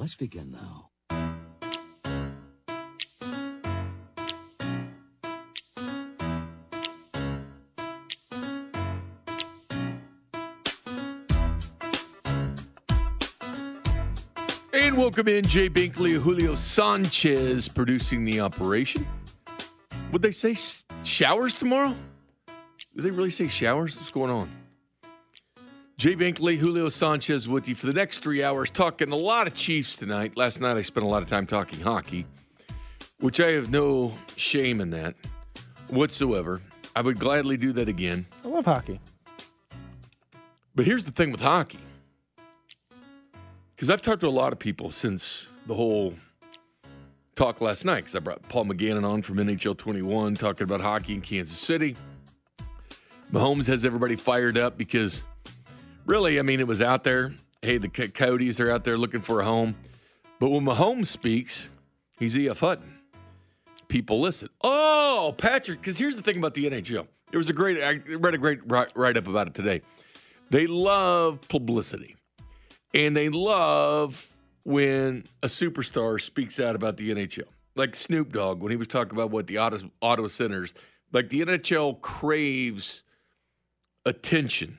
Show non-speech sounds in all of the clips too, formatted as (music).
Let's begin now. And welcome in Jay Binkley, Julio Sanchez producing the operation. Would they say showers tomorrow? Did they really say showers? What's going on? Jay Binkley, Julio Sanchez with you for the next three hours, talking a lot of Chiefs tonight. Last night I spent a lot of time talking hockey, which I have no shame in that whatsoever. I would gladly do that again. I love hockey. But here's the thing with hockey. Because I've talked to a lot of people since the whole talk last night, because I brought Paul McGannon on from NHL 21 talking about hockey in Kansas City. Mahomes has everybody fired up because really, I mean, it was out there. Hey, the Co- Coyotes are out there looking for a home. But when Mahomes speaks, he's E.F. Hutton. People listen. Oh, Patrick, because here's the thing about the NHL. There was a great, I read a great write up about it today. They love publicity. And they love when a superstar speaks out about the NHL. Like Snoop Dogg when he was talking about what the Ottawa Senators, like the NHL craves attention.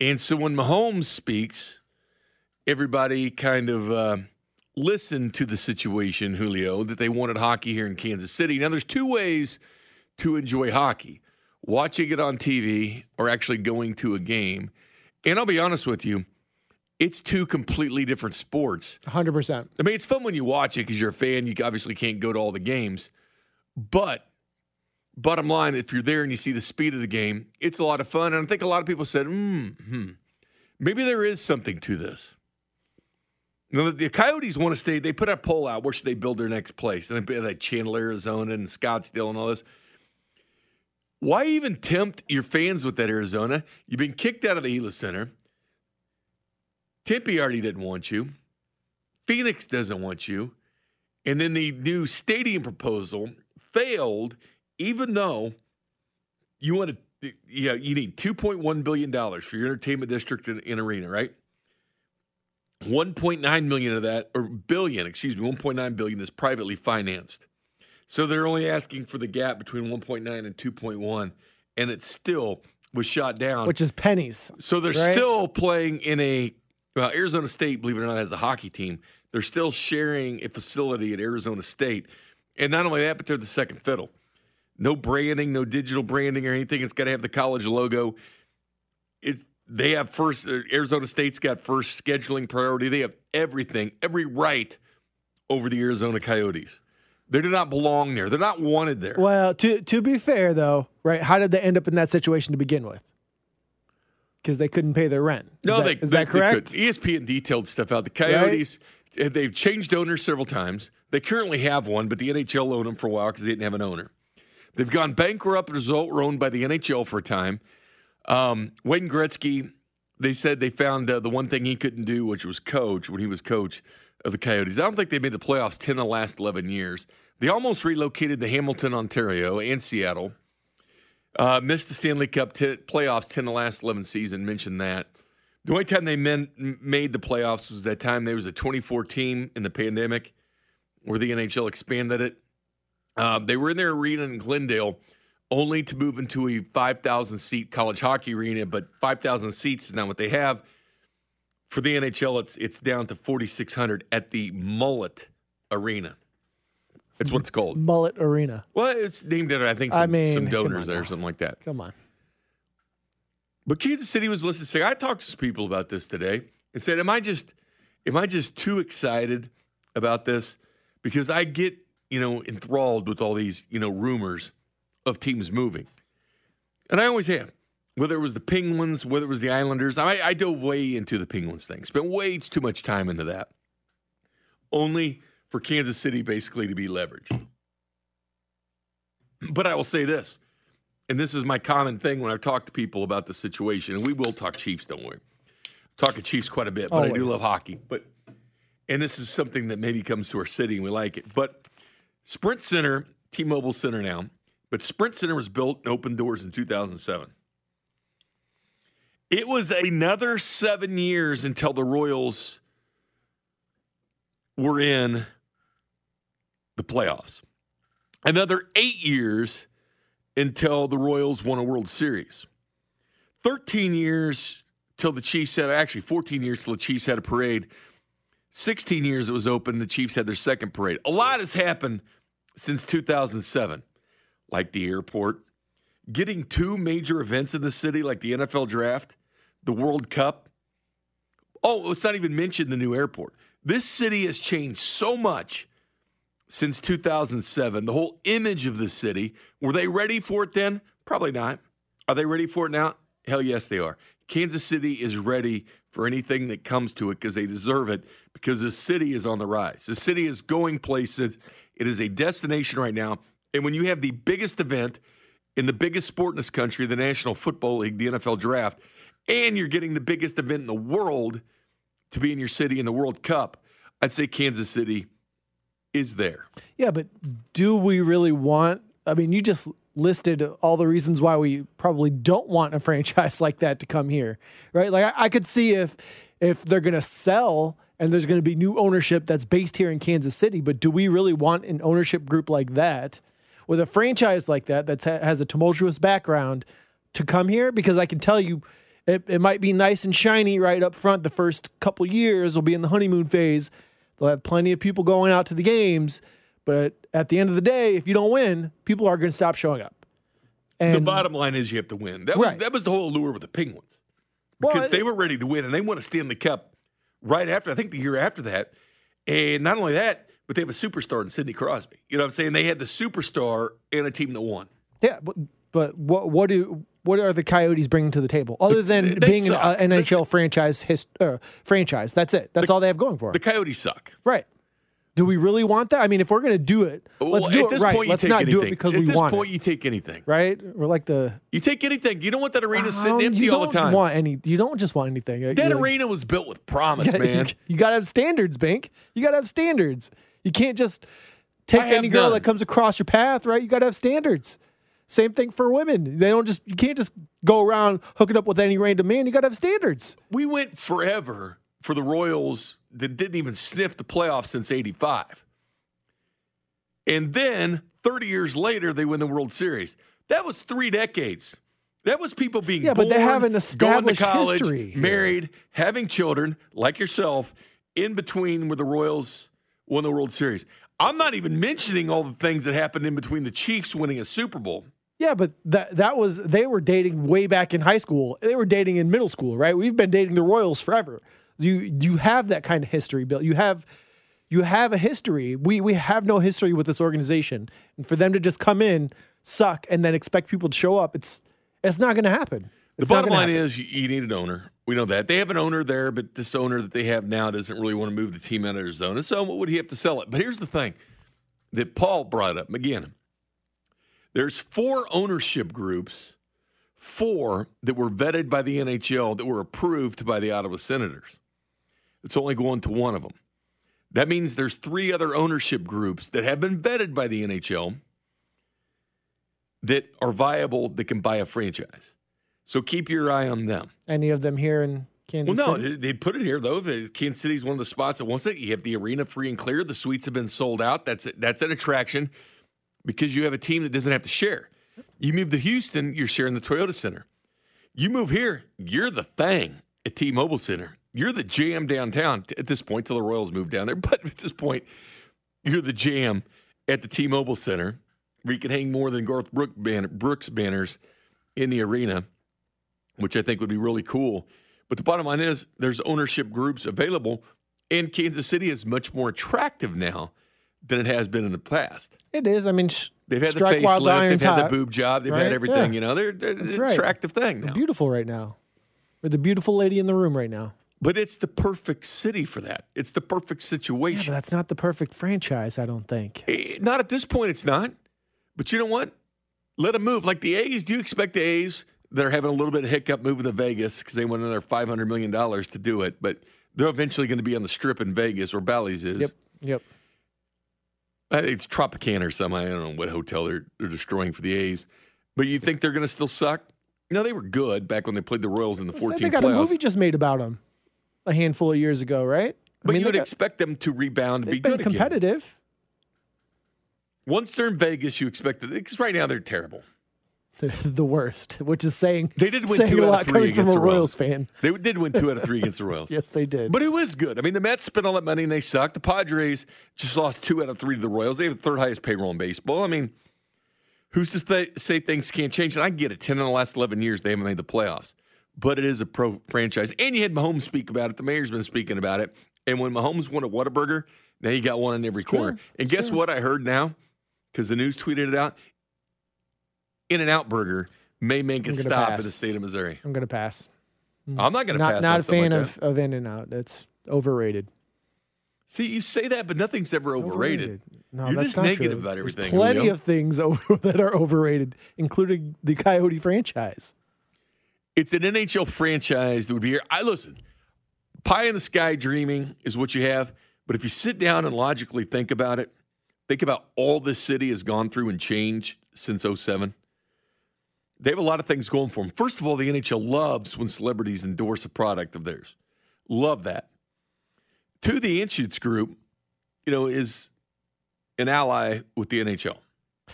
And so when Mahomes speaks, everybody kind of uh, listened to the situation, Julio, that they wanted hockey here in Kansas City. Now, there's two ways to enjoy hockey watching it on TV or actually going to a game. And I'll be honest with you, it's two completely different sports. 100%. I mean, it's fun when you watch it because you're a fan. You obviously can't go to all the games. But bottom line, if you're there and you see the speed of the game, it's a lot of fun. And I think a lot of people said, hmm, hmm maybe there is something to this. Know, the Coyotes want to stay. They put a poll out. Where should they build their next place? And they like Chandler, Arizona, and Scottsdale, and all this. Why even tempt your fans with that Arizona? You've been kicked out of the Gila Center. Tempe already didn't want you. Phoenix doesn't want you. And then the new stadium proposal failed, even though you want to, yeah, you need $2.1 billion for your entertainment district and, and arena, right? 1.9 million of that, or billion, excuse me, 1.9 billion is privately financed. So they're only asking for the gap between 1.9 and 2.1, and it still was shot down. Which is pennies. So they're right? still playing in a well, Arizona State, believe it or not, has a hockey team. They're still sharing a facility at Arizona State. And not only that, but they're the second fiddle. No branding, no digital branding or anything. It's got to have the college logo. It they have first uh, Arizona State's got first scheduling priority. They have everything, every right over the Arizona Coyotes. They do not belong there. They're not wanted there. Well, to to be fair though, right? How did they end up in that situation to begin with? Because they couldn't pay their rent. Is No, that, they, is they- that correct? ESPN detailed stuff out. The Coyotes, eh, they've changed owners several times. They currently have one, but the NHL owned them for a while because they didn't have an owner. They've gone bankrupt result, were owned by the NHL for a time. Um, Wayne Gretzky, they said they found uh, the one thing he couldn't do, which was coach when he was coach of the Coyotes. I don't think they made the playoffs 10 of the last 11 years. They almost relocated to Hamilton, Ontario, and Seattle. Uh, missed the Stanley Cup t- playoffs 10 of the last 11 season. Mentioned that. The only time they men- made the playoffs was that time there was a 24 team in the pandemic where the NHL expanded it. Uh, they were in their arena in Glendale only to move into a 5,000 seat college hockey arena, but 5,000 seats is not what they have. For the NHL, it's it's down to 4,600 at the Mullet Arena. That's what it's called. Mullet Arena. Well, it's named after I think some, I mean, some donors on there or something like that. Come on. But Kansas City was listening. Say, I talked to some people about this today and said, "Am I just, am I just too excited about this? Because I get, you know, enthralled with all these, you know, rumors of teams moving, and I always have. Whether it was the Penguins, whether it was the Islanders, I, I dove way into the Penguins thing. Spent way too much time into that. Only for Kansas City basically to be leveraged. But I will say this and this is my common thing when I talk to people about the situation, and we will talk Chiefs, don't we? Talking Chiefs quite a bit, but I do love hockey. But and this is something that maybe comes to our city and we like it. But Sprint Center, T-Mobile Center now, but Sprint Center was built and opened doors in 2007. It was another seven years until the Royals we're in the playoffs. Another eight years until the Royals won a World Series. 13 years till the Chiefs had, actually 14 years till the Chiefs had a parade. 16 years it was open, the Chiefs had their second parade. A lot has happened since 2007, like the airport, getting two major events in the city, like the NFL draft, the World Cup. Oh, let's not even mentioned the new airport. This city has changed so much since 2007. The whole image of the city. Were they ready for it then? Probably not. Are they ready for it now? Hell yes, they are. Kansas City is ready for anything that comes to it because they deserve it because the city is on the rise. The city is going places. It is a destination right now. And when you have the biggest event in the biggest sport in this country, the National Football League, the NFL draft, and you're getting the biggest event in the world to be in your city in the World Cup, I'd say Kansas City is there. Yeah, but do we really want? I mean, you just listed all the reasons why we probably don't want a (laughs) franchise like that to come here, right? Like I, I could see if if they're going to sell and there's going to be new ownership that's based here in Kansas City, but do we really want an ownership group like that with a franchise like that that has a tumultuous background to come here? Because I can tell you. It, it might be nice and shiny right up front. The first couple years will be in the honeymoon phase. They'll have plenty of people going out to the games, but at the end of the day, if you don't win, people are going to stop showing up. And the bottom line is you have to win. That was Right. that was the whole allure with the Penguins because it- they were ready to win and they won a Stanley Cup right after. I think the year after that, and not only that, but they have a superstar in Sidney Crosby. You know what I'm saying? They had the superstar and a team that won. Yeah, but, but what what do what are the Coyotes bringing to the table other than They being an uh, NHL franchise his, uh, franchise? That's it. That's all they have going for The. Coyotes suck. Right. Do we really want that? I mean, if we're going to do it, let's Well, do at it this right. point, Let's not anything. do it because at we this point, it. you take anything. Right? We're like the You take anything. You don't want that arena sitting Um, empty you all the don't time. Want any? You don't just want anything. that You- arena was built with (laughs) promise, man. (laughs) You got to have standards, Bink. You got to have standards. You can't just take any girl none. that comes across your path, right? You got to have standards. Same thing for women. They don't just you can't just go around hooking up with any random man. You got to have standards. we went forever for the Royals that didn't even sniff the playoffs since 85. And then 30 years later, they win the World Series. That was three decades. That was people being Yeah, but they born, have an going to college, history married, having children, like yourself, in between where the Royals won the World Series. I'm not even mentioning all the things that happened in between the Chiefs winning a Super Bowl. Yeah, but that that was they were dating way back in high school. They were dating in middle school, right? We've been dating the Royals forever. You you have that kind of history, Bill. You have you have a history. We we have no history with this organization, and for them to just come in, suck, and then expect people to show up, it's it's not going to happen. The It's not bottom line happen. is you, you need an owner. We know that. They have an owner there, but this owner that they have now doesn't really want to move the team out of Arizona. So what would he have to sell it? But here's the thing that Paul brought up again. There's four ownership groups, four that were vetted by the NHL that were approved by the Ottawa Senators. It's only going to one of them. That means there's three other ownership groups that have been vetted by the NHL that are viable that can buy a franchise. So keep your eye on them. any of them here in Kansas City? Well, no, City. they- they put it here though. Kansas City is one of the spots that wants it. You have the arena free and clear. The suites have been sold out. That's that's an attraction because you have a team that doesn't have to share. You move to Houston, you're sharing the Toyota Center. You move here, you're the thing at T-Mobile Center. You're the jam downtown at this point till the Royals move down there. (laughs) But at this point, you're the jam at the T-Mobile Center where you can hang more than Garth Brook banner, Brooks banners in the arena, which I think would be really cool. But the bottom line is there's ownership groups available, and Kansas City is much more attractive now than it has been in the past. It is. I mean, sh- They've had the while the facelift, they've iron's had the boob job, they've Right? had everything. Yeah. You know, they're, they're an right. attractive thing They're now. beautiful right now. We're the beautiful lady in the room right now. But it's the perfect city for that. It's the perfect Yeah, situation. but that's not the perfect franchise, I don't think. Eh, Not at this point, it's not. But you know what? Let them move. Like the A's, do you expect the A's that are having a little bit of hiccup moving to Vegas because they want another $500 million to do it? But they're eventually going to be on the strip in Vegas or Bally's is. Yep. Yep. Think it's Tropicana or something. I don't know what hotel they're, they're destroying for the A's. But you think they're going to still suck? No, they were good back when they played the Royals in the So 14 they got playoffs. a movie just made about them a handful of years ago, right? But mean, you would got- expect them to rebound and be good again. competitive. Once they're in Vegas, you expect that because right now they're terrible. They're (laughs) the worst, which is saying They did win saying two a out of lot three coming from against a the Royals Royals. fan. They did win two out of three (laughs) against the Royals. Yes, they did. But it was good. I mean, the Mets spent all that money and they sucked. The Padres just lost two out of three to the Royals. They have the third highest payroll in baseball. I mean, who's to say things can't change? And I get it. 10 in the last 11 years, they haven't made the playoffs. But it is a pro franchise. And you had Mahomes speak about it. The mayor's been speaking about it. And when Mahomes won at Whataburger, now you got one in every It's corner. true. And It's guess true. what I heard now? Because the news tweeted it out. In and Out Burger may make a stop in the state of Missouri. I'm going to pass. I'm not going to pass. not a fan like of, that. of In and Out. That's overrated. See, you say that, but nothing's ever It's overrated. No, You're that's just not negative true. about There's everything, plenty Julio. of things (laughs) over, that are overrated, including the Coyote franchise. It's an NHL franchise that would be here. I listen. Pie in the sky dreaming is what you have, but if you sit down and logically think about it, think about all this city has gone through and changed since 07. They have a lot of things going for them. First of all, the NHL loves when celebrities endorse a product of theirs. Love that. To the Inshoots group, you know, is an ally with the NHL.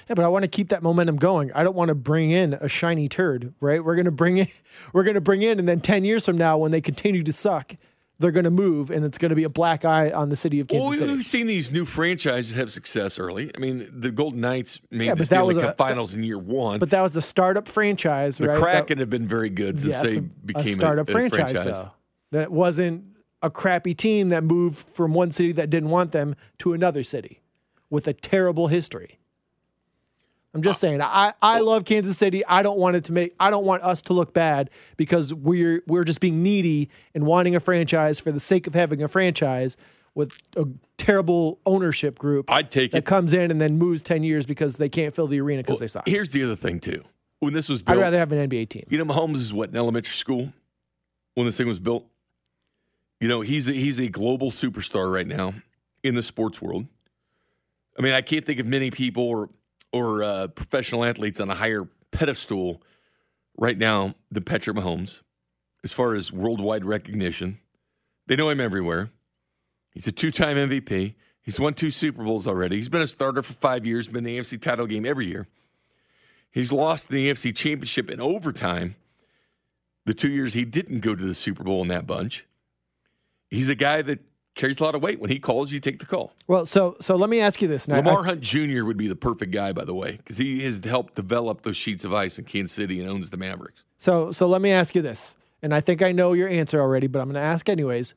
Yeah, but I want to keep that momentum going. I don't want to bring in a shiny turd, right? We're gonna bring in, (laughs) we're gonna bring in, and then ten years from now, when they continue to suck, they're gonna move, and it's gonna be a black eye on the city of Kansas Well, we- City. we've seen these new franchises have success early. I mean, the Golden Knights made Yeah, the Stanley Cup a- Finals in year one. But that was a startup franchise, the right? Kraken have been very good since yes, they became a startup a, a franchise, franchise. though. That wasn't a crappy team that moved from one city that didn't want them to another city with a terrible history. I'm just saying, I, I love Kansas City. I don't want it to make I don't want us to look bad because we're we're just being needy and wanting a franchise for the sake of having a franchise with a terrible ownership group I'd take that it. comes in and then moves 10 years because they can't fill the arena because they suck. Here's the other thing too. When this was I'd rather have an NBA team. you know, Mahomes is what in elementary school when this thing was built. You know, he's a, he's a global superstar right now in the sports world. I mean, I can't think of many people or or uh, professional athletes on a higher pedestal right now than Patrick Mahomes, as far as worldwide recognition. They know him everywhere. He's a two-time MVP. He's won two Super Bowls already. He's been a starter for five years. Been in the AFC title game every year. He's lost the AFC Championship in overtime. The two years he didn't go to the Super Bowl in that bunch. He's a guy that carries a lot of weight. When he calls, you take the call. Well, so so let me ask you this. Now, Lamar Hunt Jr. would be the perfect guy, by the way, because he has helped develop those sheets of ice in Kansas City and owns the Mavericks. So so let me ask you this, and I think I know your answer already, but I'm going to ask anyways.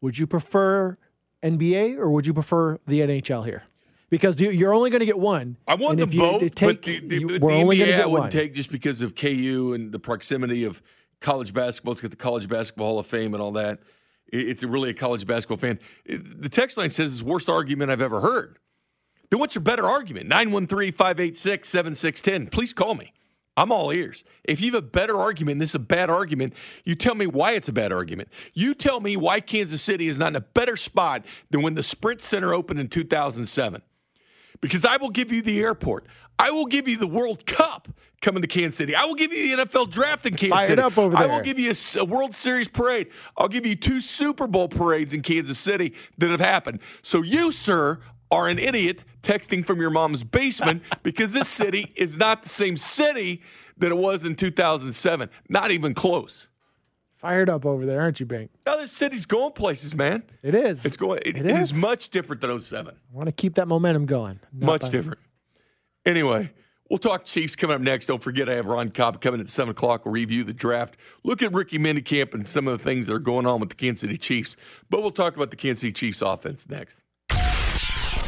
Would you prefer NBA or would you prefer the NHL here? Because you- you're only going to get one. I want and them if you both, take, but the, the, you- the we're only going to get one. take just because of KU and the proximity of college basketball. It's got the College Basketball Hall of Fame and all that. It- It's really a college basketball fan. The text line says it's the worst argument I've ever heard. Then what's your better argument? 913 586 7610. Please call me. I'm all ears. If you have a better argument, this is a bad argument, you tell me why it's a bad argument. You tell me why Kansas City is not in a better spot than when the Sprint Center opened in 2007 because I will give you the airport. I will give you the World Cup coming to Kansas City. I will give you the NFL draft in Kansas Fired City. up over there. I will give you a World Series parade. I'll give you two Super Bowl parades in Kansas City that have happened. So you, sir, are an idiot texting from your mom's basement (laughs) because this city is not the same city that it was in 2007. Not even close. Fired up over there, aren't you, Bank? Now this city's going places, man. It is. It's going. it- It it is is. much different than 07. I want to keep that momentum going. Not Much by- different. Anyway, we'll talk Chiefs coming up next. Don't forget, I have Ron Cobb coming at 7 o'clock. We'll review the draft, look at rookie minicamp and some of the things that are going on with the Kansas City Chiefs. But we'll talk about the Kansas City Chiefs offense next.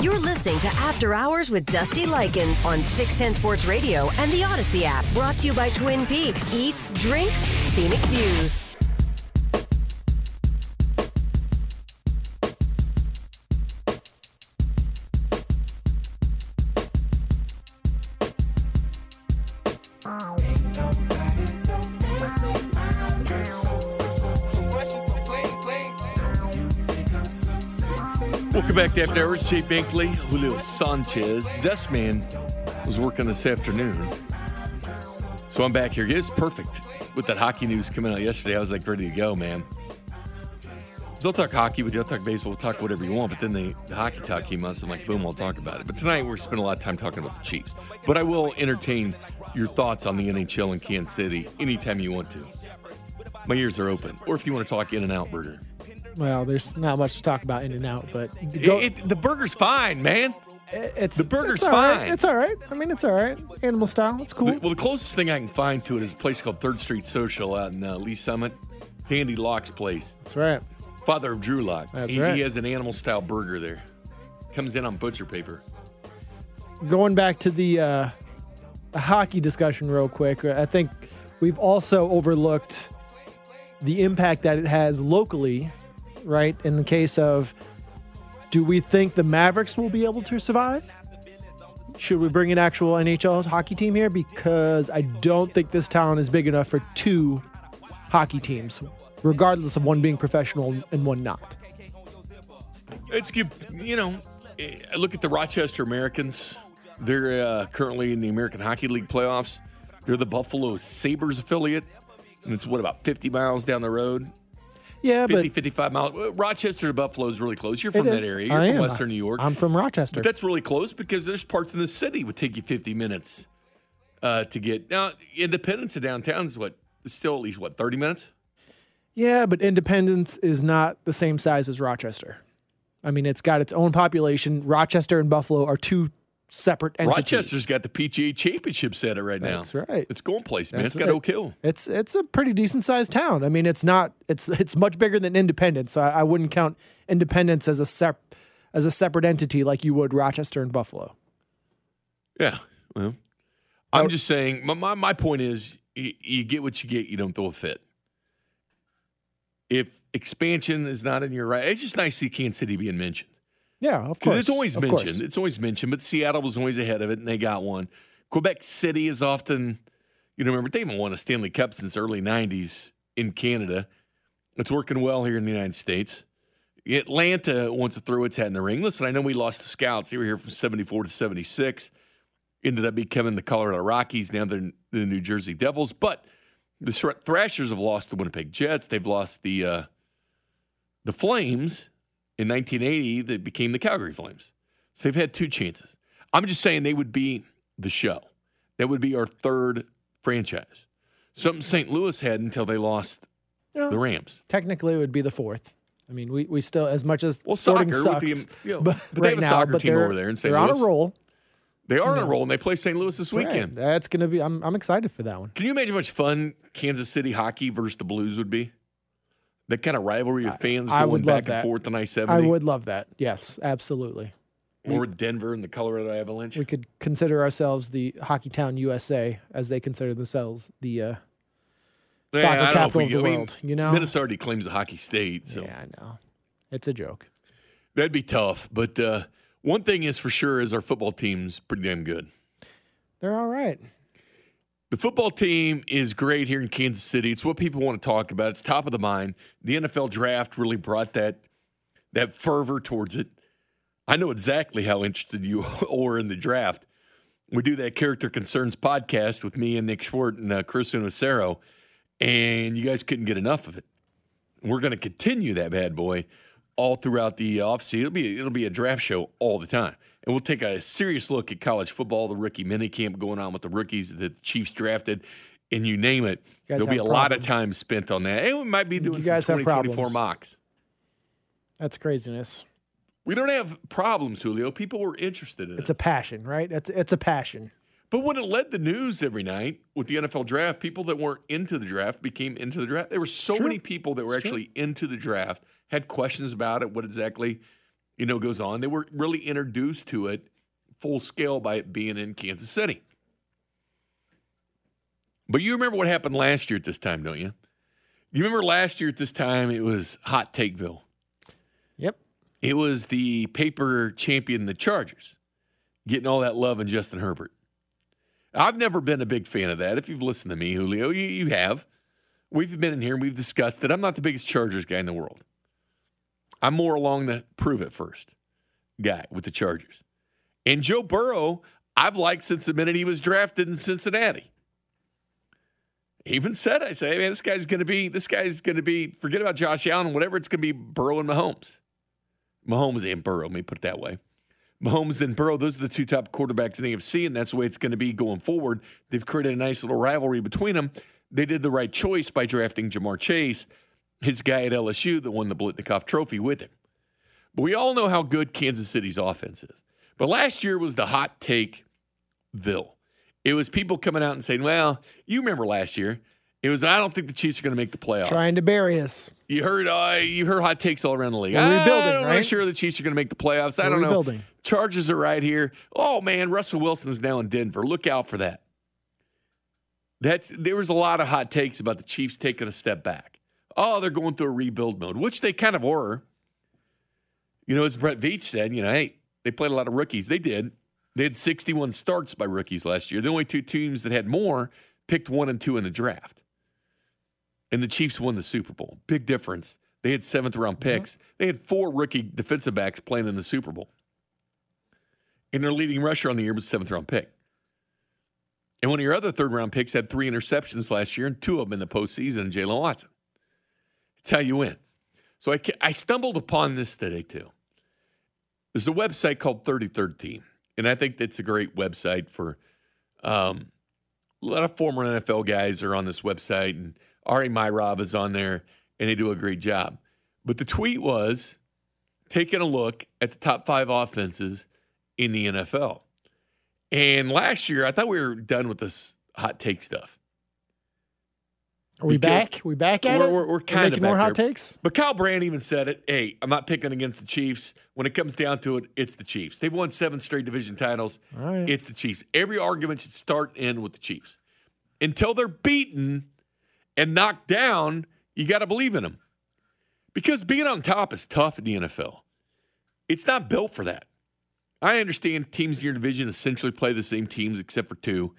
You're listening to After Hours with Dusty Likens on 610 Sports Radio and the Audacy app. Brought to you by Twin Peaks Eats, Drinks, Scenic Views. Welcome back to After Hours. Jay Binkley, Julio Sanchez. Dustman was working this afternoon. So I'm back here. It's perfect with that hockey news coming out yesterday. I was like ready to go, man. They'll talk hockey, but they'll talk baseball, We'll talk whatever you want. But then they, the hockey talk came out, so I'm like, boom, I'll talk about it. But tonight we're spending a lot of time talking about the Chiefs. But I will entertain your thoughts on the NHL in Kansas City anytime you want to. My ears are open. Or if you want to talk In and Out Burger. Well, there's not much to talk about in and out, but go, It- it- the burger's fine, man. it's the burger's it's all right. fine. It's all right. I mean, it's all right. Animal style. It's cool. The- well, the closest thing I can find to it is a place called Third Street Social out in uh, Lee's Summit. It's Andy Lock's place. That's right. Father of Drew Lock. That's he, right. he has an animal style burger there. Comes in on butcher paper. Going back to the uh, hockey discussion real quick, I think we've also overlooked the impact that it has locally, right? In the case of, do we think the Mavericks will be able to survive? Should we bring an actual NHL hockey team here? Because I don't think this town is big enough for two hockey teams, regardless of one being professional and one not. It's good. You know, I look at the Rochester Americans. They're uh, currently in the American Hockey League playoffs. They're the Buffalo Sabres affiliate. And it's what, about 50 miles down the road? Yeah, 50, but 55 miles. Rochester to Buffalo is really close. You're from that area. You're I from am. Western New York. I'm from Rochester. But that's really close because there's parts in the city would take you 50 minutes uh, to get. Now, Independence to downtown is what? Still at least, what, 30 minutes? Yeah, but Independence is not the same size as Rochester. I mean, it's got its own population. Rochester and Buffalo are two separate entities. Rochester's got the PGA Championship set it right now. That's right. It's going place, man. That's it's got. Oak Hill. It's it's a pretty decent sized town. I mean, it's not it's it's much bigger than Independence. So I, I wouldn't count Independence as a sep as a separate entity like you would Rochester and Buffalo. Yeah. Well, I'm just saying, my, my, my point is you, you get what you get, you don't throw a fit. If expansion is not in your right, it's just nice to see Kansas City being mentioned. Yeah, of course. it's always of mentioned. course. It's always mentioned, but Seattle was always ahead of it, and they got one. Quebec City is often, you know, remember they haven't won a Stanley Cup since early '90s in Canada. It's working well here in the United States. Atlanta wants to throw its hat in the ring. Listen, I know we lost the Scouts. They were here from '74 to '76. Ended up becoming the Colorado Rockies. Now they're the New Jersey Devils. But the Thrashers have lost the Winnipeg Jets. They've lost the uh, the Flames in 1980 that became the Calgary Flames. So they've had two chances. I'm just saying they would be the show. That would be our third franchise. Something St. Louis had until they lost Yeah. the Rams. Technically, it would be the fourth. I mean, we, we still as much as Well, sporting soccer sucks, the- you know, but, but they right have a soccer but team over there in St. They're on a roll. They are on a roll and they play St. Louis this Right. weekend. That's gonna be. I'm I'm excited for that one. Can you imagine how much fun Kansas City hockey versus the Blues would be? That kind of rivalry of fans I going would back and that. forth on I seventy. I 70 would love that. Yes, absolutely. or Denver and the Colorado Avalanche. We could consider ourselves the Hockey Town USA, as they consider themselves the uh, Yeah, soccer I don't know if capital of the I mean, world. You know, Minnesota claims a hockey state, so yeah, I know. It's a joke. that'd be tough. But uh, one thing is for sure is our football team's pretty damn good. They're all right. The football team is great here in Kansas City. It's what people want to talk about. It's top of the mind. The NFL draft really brought that that fervor towards it. I know exactly how interested you (laughs) are in the draft. We do that Character Concerns podcast with me and Nick Schwartz and uh, Chris Unacero, and you guys couldn't get enough of it. We're going to continue that bad boy all throughout the uh, offseason. It'll be it'll be a draft show all the time. And we'll take a serious look at college football, the rookie minicamp going on with the rookies that the Chiefs drafted, and you name it. guys There'll be a lot of time spent on that. And we might be doing You some guys have 2024 problems. mocks. That's craziness. We don't have problems, Julio. People were interested in It's it. It's a passion, right? It's it's a passion. but when it led the news every night with the NFL draft, people that weren't into the draft became into the draft. There were so True. many people that were It's true. actually into the draft, had questions about it, what exactly, you know, goes on. They were really introduced to it full scale by it being in Kansas City. But you remember what happened last year at this time, don't you? You remember last year at this time it was Hot Takeville. Yep. It was the paper champion, the Chargers, getting all that love and Justin Herbert. I've never been a big fan of that. If you've listened to me, Julio, you, you have. We've been in here and we've discussed it. I'm not the biggest Chargers guy in the world. I'm more along the prove it first guy with the Chargers. And Joe Burrow, I've liked since the minute he was drafted in Cincinnati. even said, I say, man, this guy's going to be, this guy's going to be, forget about Josh Allen, whatever, it's going to be Burrow and Mahomes. Mahomes and Burrow, let me put it that way. Mahomes and Burrow, those are the two top quarterbacks in the AFC, and that's the way it's going to be going forward. They've created a nice little rivalry between them. They did the right choice by drafting Ja'Marr Chase, his guy at LSU that won the Biletnikoff Trophy with him. But we all know how good Kansas City's offense is. But last year was the hot take Ville. It was people coming out and saying, well, you remember last year. It was, I don't think the Chiefs are going to make the playoffs. Trying to bury us. You heard, uh, you heard hot takes all around the league. We're rebuilding, I'm right? sure the Chiefs are going to make the playoffs. I We're don't rebuilding. know. Chargers are right here. Oh man, Russell Wilson's now in Denver. Look out for that. That's there was a lot of hot takes about the Chiefs taking a step back. Oh, they're going through a rebuild mode, which they kind of were. You know, as Brett Veach said, you know, hey, they played a lot of rookies. They did. They had 61 starts by rookies last year. The only two teams that had more picked one and two in the draft. And the Chiefs won the Super Bowl. Big difference. They had seventh round mm-hmm. picks. They had four rookie defensive backs playing in the Super Bowl. And their leading rusher on the year was seventh round pick. And one of your other third round picks had three interceptions last year and two of them in the postseason, Jaylen Watson. It's how you win. So I, I stumbled upon this today too. There's a website called 33rd Team, and I think that's a great website for um, a lot of former NFL guys are on this website, and Ari Meirov is on there, and they do a great job. But the tweet was taking a look at the top five offenses in the NFL. And last year, I thought we were done with this hot take stuff. Are we back? We back at we're- it? we're- we're kinda making more hot there. takes. But Kyle Brandt even said it. Hey, I'm not picking against the Chiefs. When it comes down to it, it's the Chiefs. They've won seven straight division titles. Right. It's the Chiefs. Every argument should start and end with the Chiefs. Until they're beaten and knocked down, you got to believe in them. Because being on top is tough in the NFL. It's not built for that. I understand teams in your division essentially play the same teams except for two,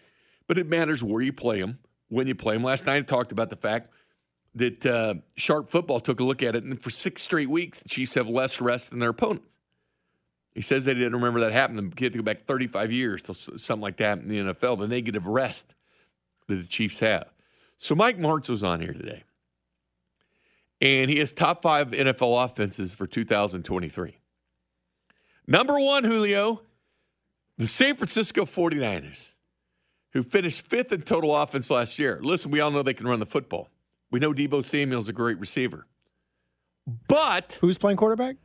but it matters where you play them, when you play them. Last night I talked about the fact that uh, Sharp Football took a look at it, and for six straight weeks, the Chiefs have less rest than their opponents. He says they didn't remember that happening. You have to go back 35 years to something like that in the NFL, the negative rest that the Chiefs have. So Mike Martz was on here today, and he has top five NFL offenses for 2023. Number one, Julio, the San Francisco 49ers, who finished fifth in total offense last year. Listen, we all know they can run the football. We know Deebo Samuel's is a great receiver. But, Who's playing quarterback?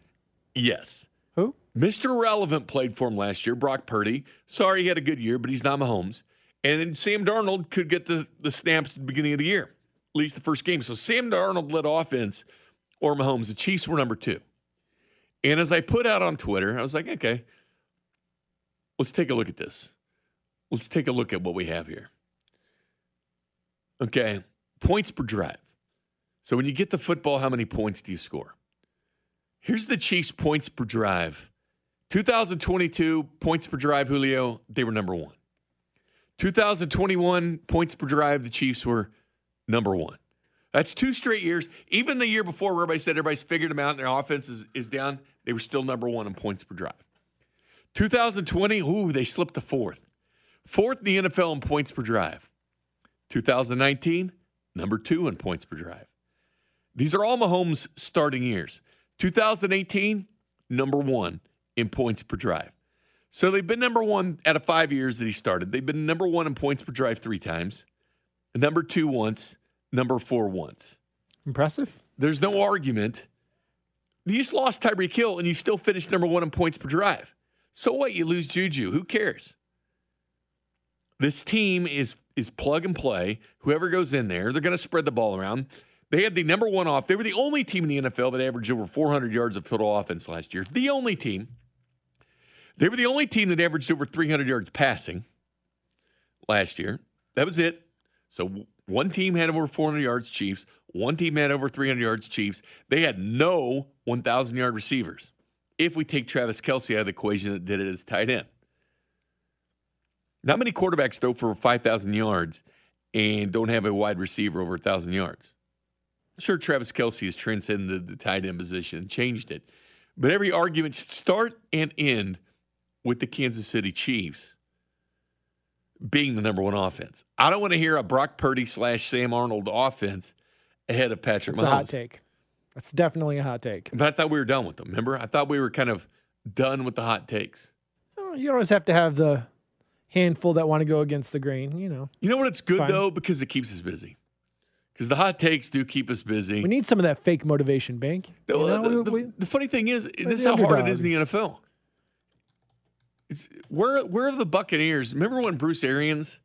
yes, Who? Mr. Relevant played for him last year, Brock Purdy. Sorry he had a good year, but he's not Mahomes. And then Sam Darnold could get the, the snaps at the beginning of the year, at least the first game. So Sam Darnold led offense or Mahomes. The Chiefs were number two. And as I put out on Twitter, I was like, okay, let's take a look at this. Let's take a look at what we have here. Okay, points per drive. So when you get the football, how many points do you score? Here's the Chiefs' points per drive. 2022 points per drive, Julio, they were number one. 2021 points per drive, the Chiefs were number one. That's two straight years. Even the year before, where everybody said everybody's figured them out and their offense is, is down, they were still number one in points per drive. 2020, ooh, they slipped to fourth. Fourth in the NFL in points per drive. 2019, number two in points per drive. These are all Mahomes' starting years. 2018, number one in points per drive. So they've been number one out of five years that he started. They've been number one in points per drive three times, number two once, number four once. Impressive. There's no argument. You just lost Tyreek Hill and you still finished number one in points per drive. So what? You lose Juju. Who cares? This team is is plug and play. Whoever goes in there, they're going to spread the ball around. They had the number one off. They were the only team in the NFL that averaged over 400 yards of total offense last year. The only team. They were the only team that averaged over 300 yards passing last year. That was it. So one team had over 400 yards, Chiefs. One team had over 300 yards, Chiefs. They had no 1,000 yard receivers. If we take Travis Kelce out of the equation that did it as tight end. Not many quarterbacks throw for 5,000 yards and don't have a wide receiver over 1,000 yards. Sure, Travis Kelce has transcended the tight end position and changed it. But every argument should start and end with the Kansas City Chiefs, being the number one offense. I don't want to hear a Brock Purdy slash Sam Darnold offense ahead of Patrick It's Mahomes. a hot take. That's definitely a hot take. But I thought we were done with them. Remember? I thought we were kind of done with the hot takes. Oh, You always have to have the handful that want to go against the grain. You know, You know what? It's good Fine. though because it keeps us busy. Because the hot takes do keep us busy. we need some of that fake motivation, Bank. You know, the, the- we- the funny thing is, this is the how hard it is in the NFL. It's where where are the Buccaneers? Remember when Bruce Arians?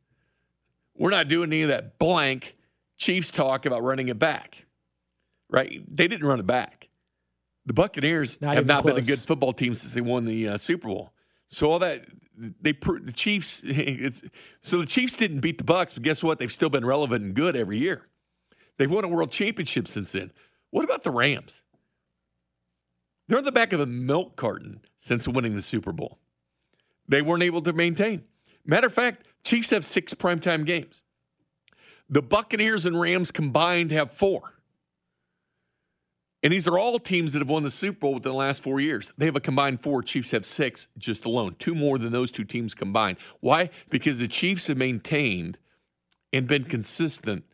We're not doing any of that blank Chiefs talk about running it back, right? They didn't run it back. The Buccaneers Not have not been a good football team since they won the uh, Super Bowl. So all that they the Chiefs. (laughs) It's so the Chiefs didn't beat the Bucks, but guess what? They've still been relevant and good every year. They've won a world championship since then. What about the Rams? They're on the back of the milk carton since winning the Super Bowl. They weren't able to maintain. Matter of fact, Chiefs have six primetime games. The Buccaneers and Rams combined have four. And these are all teams that have won the Super Bowl within the last four years. They have a combined four. Chiefs have six just alone, two more than those two teams combined. Why? Because the Chiefs have maintained and been consistent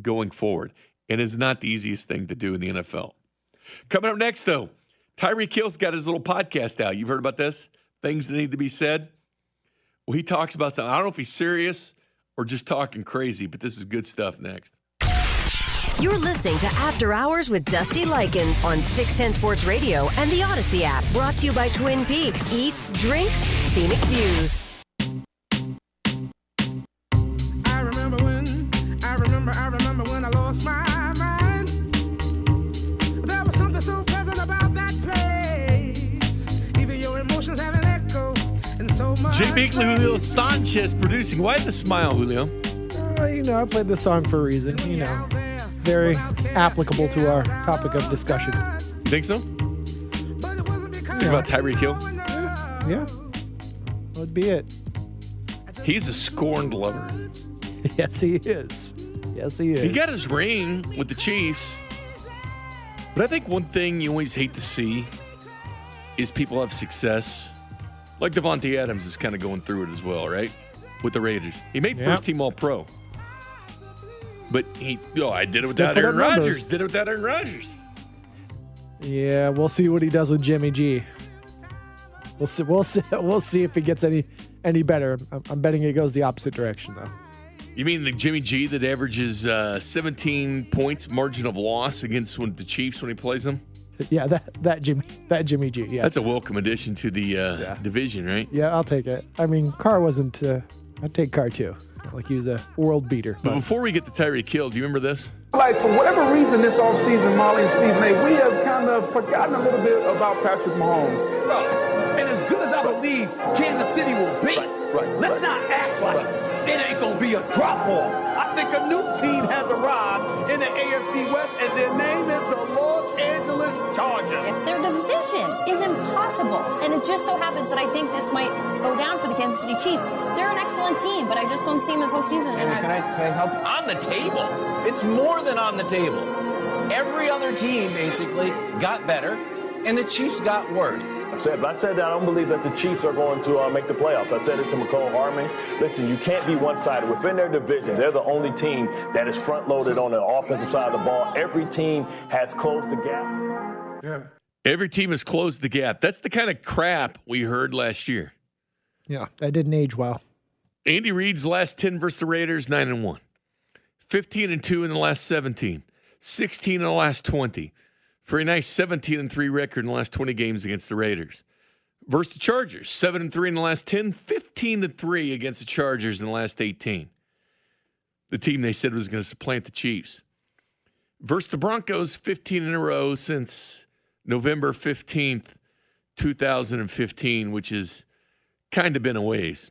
going forward. And it's not the easiest thing to do in the NFL. Coming up next, though, Tyreek Hill's got his little podcast out. You've heard about this? Things that need to be said. Well, he talks about something. I don't know if he's serious or just talking crazy, but this is good stuff next. You're listening to After Hours with Dusty Likens on 610 Sports Radio and the Audacy app. Brought to you by Twin Peaks Eats, Drinks, Scenic Views. I remember when, I remember, I remember when I lost my mind. There was something so pleasant about that place. Even your emotions have an echo and so much. Jay Binkley, Julio Sanchez producing. Why the smile, Julio? uh, you know, I played this song for a reason. You know, very applicable to our topic of discussion. You think so? Think about Tyreek Hill? Yeah, that would be it. He's a scorned lover. (laughs) Yes, he is. Yes, he is. He got his ring with the Chiefs. But I think one thing you always hate to see is people have success. Like Davante Adams is kind of going through it as well, right? With the Raiders. He made Yep. first team all pro. But he, oh, I did it without Aaron. Rodgers. Did it without Aaron Rodgers. Yeah, we'll see what he does with Jimmy G. We'll see. We'll see. (laughs) We'll see if he gets any any better. I'm, I'm betting it goes the opposite direction though. You mean the Jimmy G that averages uh, 17 points margin of loss against when, the Chiefs when he plays them? Yeah, that that Jimmy that Jimmy G. Yeah, That's a welcome addition to the uh, Yeah. division, right? yeah, I'll take it. I mean, Carr wasn't. Uh, I'd take Carr too. Not like he was a world beater. But But before we get to Tyreek Hill, do you remember this? Like, for whatever reason this offseason, Molly and Stephen A, we have kind of forgotten a little bit about Patrick Mahomes. And as good as I believe Kansas City will be, right let's not act like it ain't gonna be a drop off. I think a new team has arrived in the AFC West, and their name is the Los Angeles Chargers. Their division is impossible. And it just so happens that I think this might go down for the Kansas City Chiefs. They're an excellent team, but I just don't see them in the postseason. And I- Can I, can I help? On the table. It's more than on the table. Every other team basically got better, and the Chiefs got worse. I said, but I said that I don't believe that the Chiefs are going to uh, make the playoffs. I said it to McCole Harmon. Listen, you can't be one-sided. Within their division, they're the only team that is front-loaded on the offensive side of the ball. Every team has closed the gap. Yeah. Every team has closed the gap. That's the kind of crap we heard last year. yeah, that didn't age well. Andy Reid's last 10 versus the Raiders, 9 and 1. 15 and 2 in the last 17. 16 in the last 20. For a nice 17 and 3 record in the last 20 games against the Raiders. Versus the Chargers, 7 and 3 in the last 10, 15 and 3 against the Chargers in the last 18. The team they said was going to supplant the Chiefs. Versus the Broncos, 15 in a row since November 15th, 2015, which has kind of been a ways.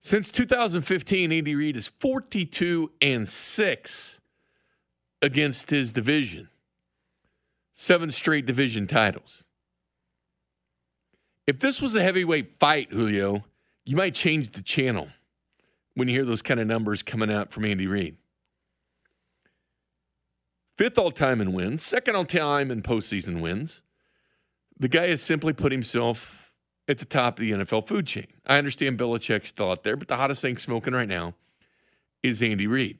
Since 2015, Andy Reid is 42 and 6 against his division. Seven straight division titles. If this was a heavyweight fight, Julio, you might change the channel when you hear those kind of numbers coming out from Andy Reid. Fifth all time in wins, second all time in postseason wins. The guy has simply put himself at the top of the NFL food chain. I understand Belichick's still out there, but the hottest thing smoking right now is Andy Reid.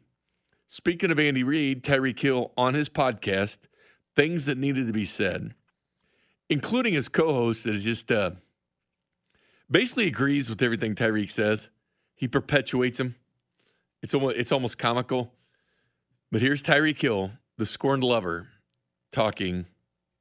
Speaking of Andy Reid, Tyreek Hill on his podcast, things that needed to be said, including his co-host that is just uh, basically agrees with everything Tyreek says. He perpetuates him. It's almost it's almost comical. But here's Tyreek Hill, the scorned lover, talking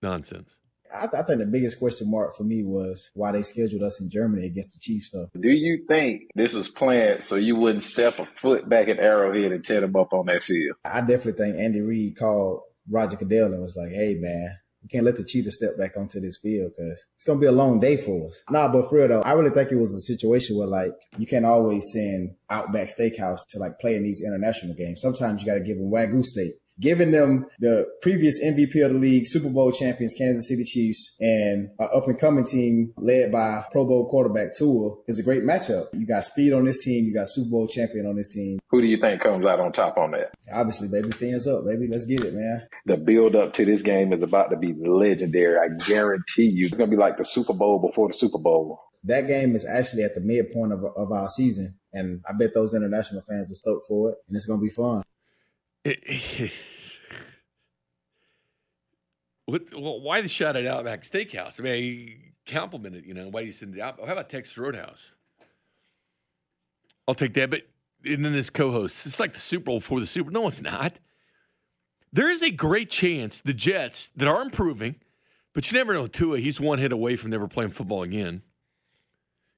nonsense. I, th- I, think the biggest question mark for me was why they scheduled us in Germany against the Chiefs. Though, do you think this was planned so you wouldn't step a foot back at Arrowhead and tear them up on that field? I definitely think Andy Reid called Roger Goodell and was like, "Hey, man." We can't let the cheetah step back onto this field because it's gonna be a long day for us. Nah, but for real though, I really think it was a situation where like you can't always send Outback Steakhouse to like play in these international games. Sometimes you got to give them Wagyu steak giving them the previous MVP of the league, Super Bowl champions, Kansas City Chiefs, and an up and coming team led by Pro Bowl quarterback Tua is a great matchup. You got speed on this team. You got Super Bowl champion on this team. Who do you think comes out on top on that? Obviously, baby, fans up, baby. Let's get it, man. The build up to this game is about to be legendary. I guarantee you, it's going to be like the Super Bowl before the Super Bowl. That game is actually at the midpoint of, of our season, and I bet those international fans are stoked for it, and it's going to be fun. (laughs) what, well, why the shot at Outback Steakhouse? I mean, he complimented, you know, why do you send it out? How about Texas Roadhouse? I'll take that. But and then this co-host, it's like the Super Bowl for the Super. No, it's not. There is a great chance the Jets that are improving, but you never know. Tua, he's one hit away from never playing football again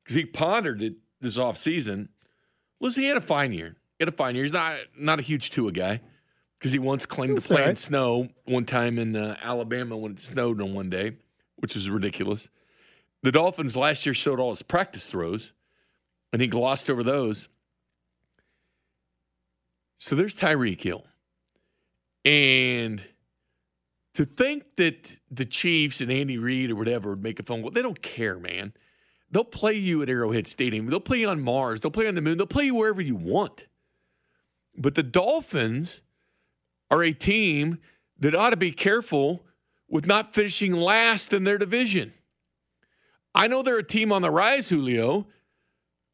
because he pondered it this offseason. Listen, he had a fine year. He had a fine year. He's not not a huge Tua guy because he once claimed That's to play right. in snow one time in uh, Alabama when it snowed on one day, which is ridiculous. The Dolphins last year showed all his practice throws, and he glossed over those. So there's Tyreek Hill. And to think that the Chiefs and Andy Reid or whatever would make a phone call, they don't care, man. They'll play you at Arrowhead Stadium. They'll play you on Mars. They'll play you on the moon. They'll play you wherever you want. But the Dolphins are a team that ought to be careful with not finishing last in their division. I know they're a team on the rise, Julio,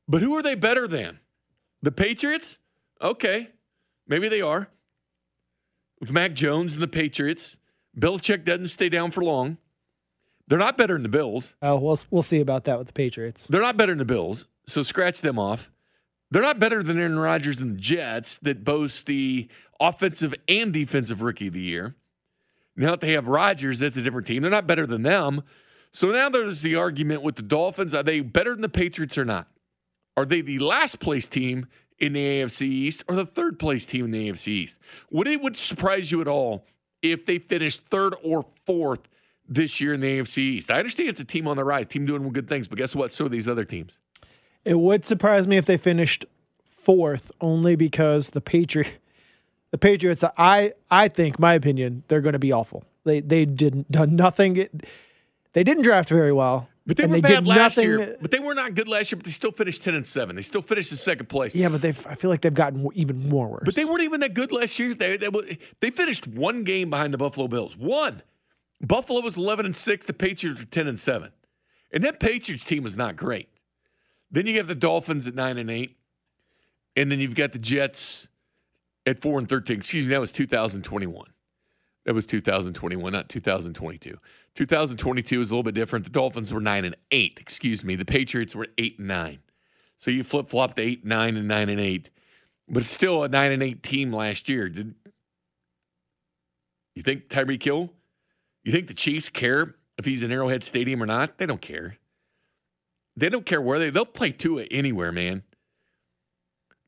but who are they better than? The Patriots? Okay, maybe they are. With Mac Jones and the Patriots, Belichick doesn't stay down for long. They're not better than the Bills. Oh, we'll we'll see about that with the Patriots. They're not better than the Bills, so scratch them off. They're not better than Aaron Rodgers and the Jets that boast the offensive and defensive rookie of the year. Now that they have Rodgers, that's a different team. They're not better than them. So now there's the argument with the Dolphins. Are they better than the Patriots or not? Are they the last place team in the AFC East or the third place team in the AFC East? Would it would surprise you at all if they finished third or fourth this year in the AFC East? I understand it's a team on the rise, team doing good things, but guess what? So are these other teams. It would surprise me if they finished fourth, only because the Patriot, the Patriots. I I think, my opinion, they're going to be awful. They they didn't done nothing. They didn't draft very well. But they were they bad last nothing. year. But they were not good last year. But they still finished ten and seven. They still finished in second place. Yeah, but they I feel like they've gotten even more worse. But they weren't even that good last year. They they, they finished one game behind the Buffalo Bills. One. Buffalo was eleven and six. The Patriots were ten and seven. And that Patriots team was not great. Then you have the Dolphins at nine and eight, and then you've got the Jets at four and thirteen. Excuse me, that was 2021. That was 2021, not 2022. 2022 is a little bit different. The Dolphins were nine and eight. Excuse me. The Patriots were eight and nine. So you flip flop to eight, nine, and nine and eight, but it's still a nine and eight team last year. Did you think Tyreek Hill? You think the Chiefs care if he's in Arrowhead Stadium or not? They don't care. They don't care where they they'll play Tua anywhere, man.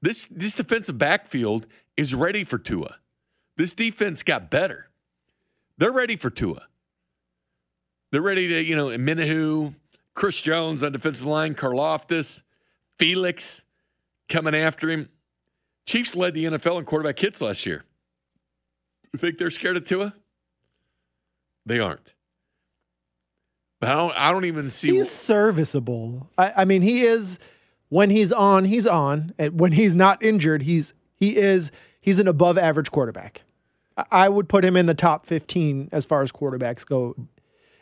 This this defensive backfield is ready for Tua. This defense got better. They're ready for Tua. They're ready to, you know, Minahu, Chris Jones on defensive line, Karlaftis, Felix coming after him. Chiefs led the NFL in quarterback hits last year. You think they're scared of Tua? They aren't. But I don't, I don't even see. He's serviceable. I, I mean, he is when he's on, he's on, and when he's not injured, he's he is he's an above average quarterback. I would put him in the top 15 as far as quarterbacks go,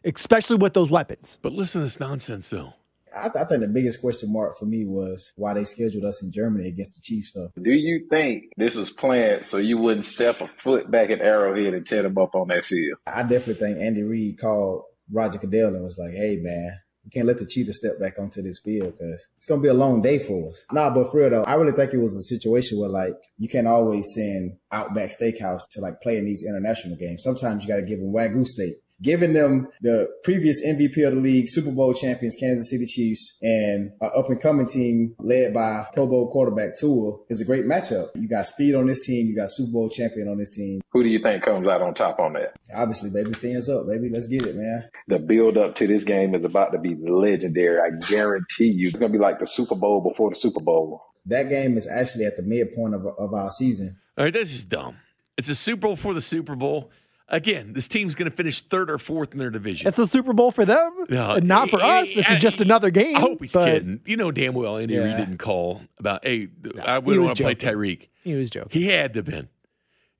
especially with those weapons. But listen to this nonsense, though. I, th- I think the biggest question mark for me was why they scheduled us in Germany against the Chiefs, though. Do you think this was planned so you wouldn't step a foot back at Arrowhead and tear them up on that field? I definitely think Andy Reid called Roger Goodell and was like, "Hey, man." We can't let the cheetah step back onto this field because it's gonna be a long day for us. Nah, but for real though, I really think it was a situation where like you can't always send Outback Steakhouse to like play in these international games. Sometimes you got to give them Wagyu steak giving them the previous MVP of the league, Super Bowl champions, Kansas City Chiefs, and an up and coming team led by Pro Bowl quarterback Tua is a great matchup. You got speed on this team. You got Super Bowl champion on this team. Who do you think comes out on top on that? Obviously, baby, fans up, baby. Let's get it, man. The build up to this game is about to be legendary. I guarantee you. It's going to be like the Super Bowl before the Super Bowl. That game is actually at the midpoint of, of our season. All right, that's just dumb. It's a Super Bowl for the Super Bowl. Again, this team's going to finish third or fourth in their division. It's a Super Bowl for them, No, and not for I- us. It's I- just another game. I hope he's but kidding. You know damn well Andy Reid didn't call about, hey, I he wouldn't want to play. Tyreek. He was joking. He had to have been.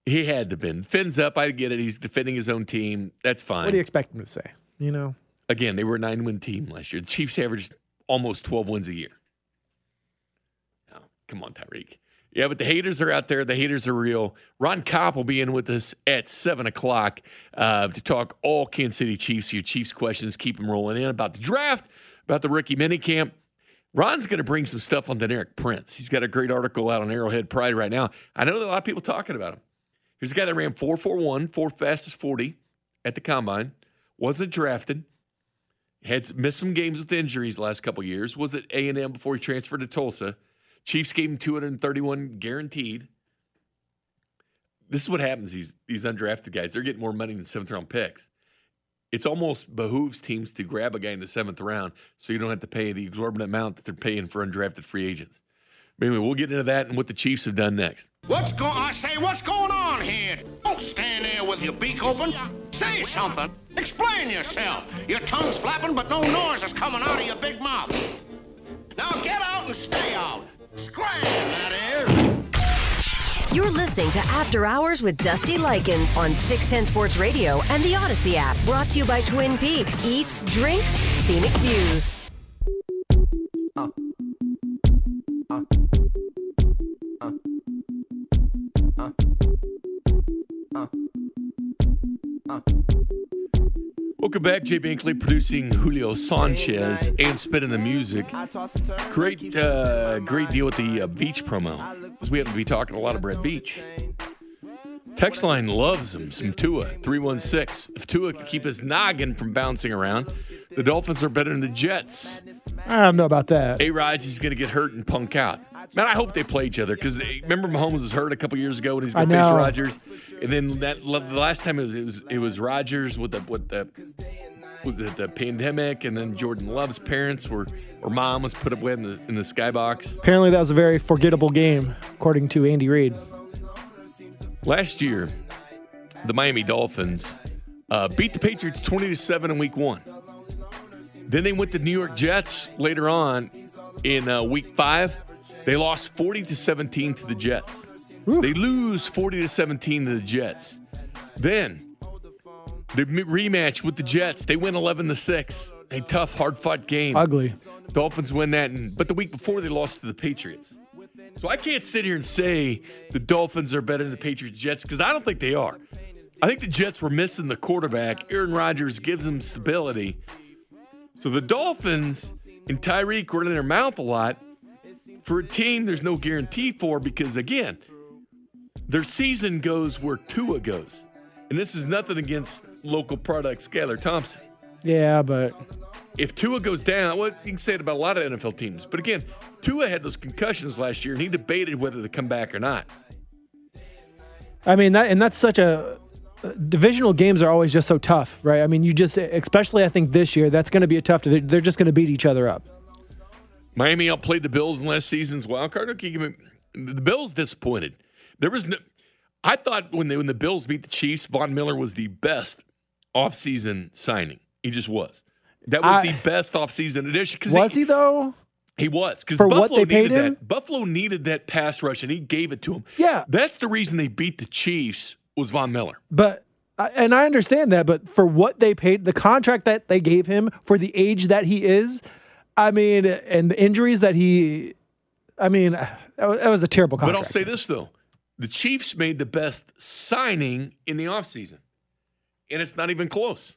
He had to have been. Finn's up. I get it. He's defending his own team. That's fine. What do you expect him to say? You know, Again, they were a nine win team last year. The Chiefs averaged almost 12 wins a year. Oh, come on, Tyreek. Yeah, but the haters are out there. The haters are real. Ron Kopp will be in with us at 7 o'clock uh, to talk all Kansas City Chiefs. Your Chiefs questions, keep them rolling in about the draft, about the rookie minicamp. Ron's going to bring some stuff on Deneric Prince. He's got a great article out on Arrowhead Pride right now. I know a lot of people talking about him. Here's a guy that ran 441, fourth fastest 40 at the combine, wasn't drafted, had missed some games with injuries last couple years, was at A&M before he transferred to Tulsa. Chiefs gave him 231 guaranteed. This is what happens, these, these undrafted guys. They're getting more money than seventh round picks. It's almost behooves teams to grab a guy in the seventh round so you don't have to pay the exorbitant amount that they're paying for undrafted free agents. But anyway, we'll get into that and what the Chiefs have done next. What's going? I say, what's going on here? Don't stand there with your beak open. Say something. Explain yourself. Your tongue's flapping, but no noise is coming out of your big mouth. Now get out and stay out. Scram, that is. You're listening to After Hours with Dusty Likens on 610 Sports Radio and the Audacy app. Brought to you by Twin Peaks Eats, Drinks, Scenic Views. Welcome back, Jay Binkley producing Julio Sanchez and spinning the music. Great, uh, great deal with the uh, Veach promo. 'Cause we happen to be talking a lot of Brett Veach. Text line loves him, some Tua, 316. If Tua can keep his noggin from bouncing around, the Dolphins are better than the Jets. I don't know about that. A Rod's is going to get hurt and punk out. Man, I hope they play each other because remember Mahomes was hurt a couple years ago when he's going to face. Rodgers, and then that the last time it was it was, it was Rodgers with the with the was it the pandemic, and then Jordan Love's parents were or mom was put up with in the in the skybox. Apparently, that was a very forgettable game, according to Andy Reid. Last year, the Miami Dolphins uh, beat the Patriots 20 to 7 in week one. Then they went to New York Jets later on in uh, week five. They lost 40 to 17 to the Jets. They lose 40 to 17 to the Jets. Then the rematch with the Jets, they win 11 to 6. A tough, hard fought game. Ugly. Dolphins win that, and, but the week before they lost to the Patriots. So I can't sit here and say the Dolphins are better than the Patriots Jets because I don't think they are. I think the Jets were missing the quarterback. Aaron Rodgers gives them stability. So the Dolphins and Tyreek were in their mouth a lot for a team there's no guarantee for because, again, their season goes where Tua goes. And this is nothing against local product Skylar Thompson Yeah, but if Tua goes down, well, you can say it about a lot of NFL teams. But again, Tua had those concussions last year, and he debated whether to come back or not. I mean that, and that's such a divisional games are always just so tough, right? I mean, you just, especially I think this year, that's going to be a tough. They're just going to beat each other up. Miami outplayed the Bills in last season's wild card. Okay, give me- the Bills disappointed. There was no. I thought when they, when the Bills beat the Chiefs, Von Miller was the best offseason signing. He just was. That was I- the best offseason addition. Was he though? He was because Buffalo needed him? that. Buffalo needed that pass rush, and he gave it to him. Yeah. that's the reason they beat the Chiefs was Von Miller. But and I understand that, but for what they paid, the contract that they gave him for the age that he is, I mean, and the injuries that he, I mean, that was, a terrible contract. But. I'll say this though. The Chiefs made the best signing in the offseason. And it's not even close.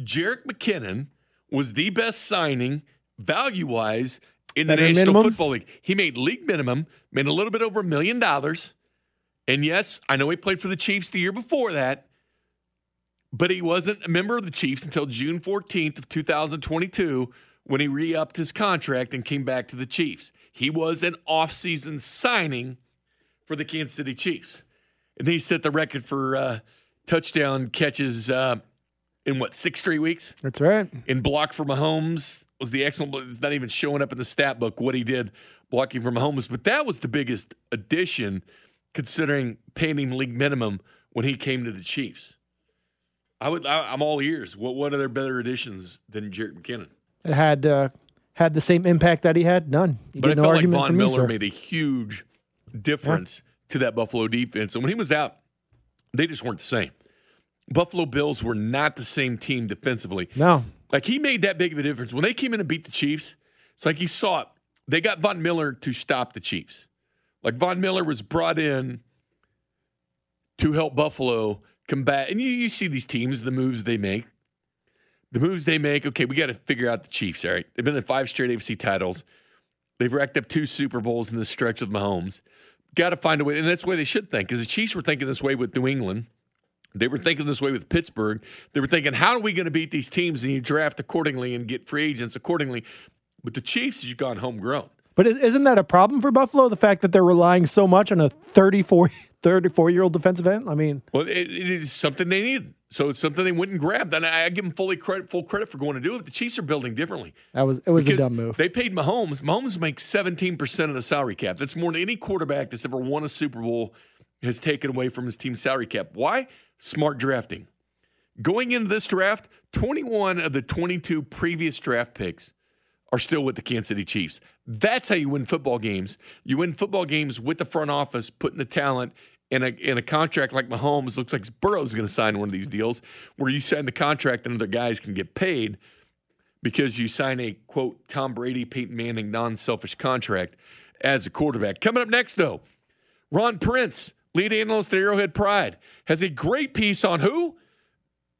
Jerick McKinnon was the best signing value wise in the National minimum? Football League. He made league minimum, made a little bit over a million dollars. And yes, I know he played for the Chiefs the year before that, but he wasn't a member of the Chiefs until June 14th of 2022 when he re-upped his contract and came back to the Chiefs. He was an offseason signing for the Kansas City Chiefs. And he set the record for uh, touchdown catches uh, in what, six straight weeks? That's right. In block for Mahomes was the excellent. It's not even showing up in the stat book what he did blocking for Mahomes, but that was the biggest addition considering paying him league minimum when he came to the Chiefs. I would. I, I'm all ears. What What are there better additions than Jerick McKinnon? It had uh, had the same impact that he had. None. You But I no felt like Von from me, Miller made a huge difference to that Buffalo defense. And when he was out, they just weren't the same. Buffalo Bills were not the same team defensively. No. Like he made that big of a difference. When they came in and beat the Chiefs, it's like you saw it. They got Von Miller to stop the Chiefs. Like Von Miller was brought in to help Buffalo combat. And you, you see these teams, the moves they make. The moves they make, okay, we got to figure out the Chiefs, all right? They've been in five straight AFC titles. They've racked up two Super Bowls in the stretch with Mahomes. Got to find a way, and that's the way they should think, because the Chiefs were thinking this way with New England. They were thinking this way with Pittsburgh. They were thinking, how are we going to beat these teams? And you draft accordingly and get free agents accordingly. But the Chiefs, you've gone homegrown. But isn't that a problem for Buffalo? The fact that they're relying so much on a 34, 34 year old defensive end? I mean, Well, it, it is something they need. So it's something they went and grabbed. And I, I give them fully credit, full credit for going to do it. The Chiefs are building differently. that was it was a Because dumb move. They paid Mahomes. Mahomes makes 17% of the salary cap. That's more than any quarterback that's ever won a Super Bowl has taken away from his team's salary cap. Why? Smart drafting. Going into this draft, 21 of the 22 previous draft picks are still with the Kansas City Chiefs. That's how you win football games. You win football games with the front office, putting the talent in a, in a contract like Mahomes. Looks like Burrow's going to sign one of these deals where you sign the contract and other guys can get paid because you sign a quote Tom Brady, Peyton Manning non selfish contract as a quarterback. Coming up next, though, Ron Prince, lead analyst at Arrowhead Pride, has a great piece on who?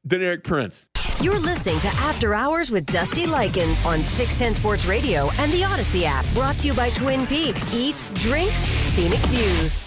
Deneric Prince. You're listening to After Hours with Dusty Likens on 610 Sports Radio and the Audacy app. Brought to you by Twin Peaks Eats, Drinks, Scenic Views.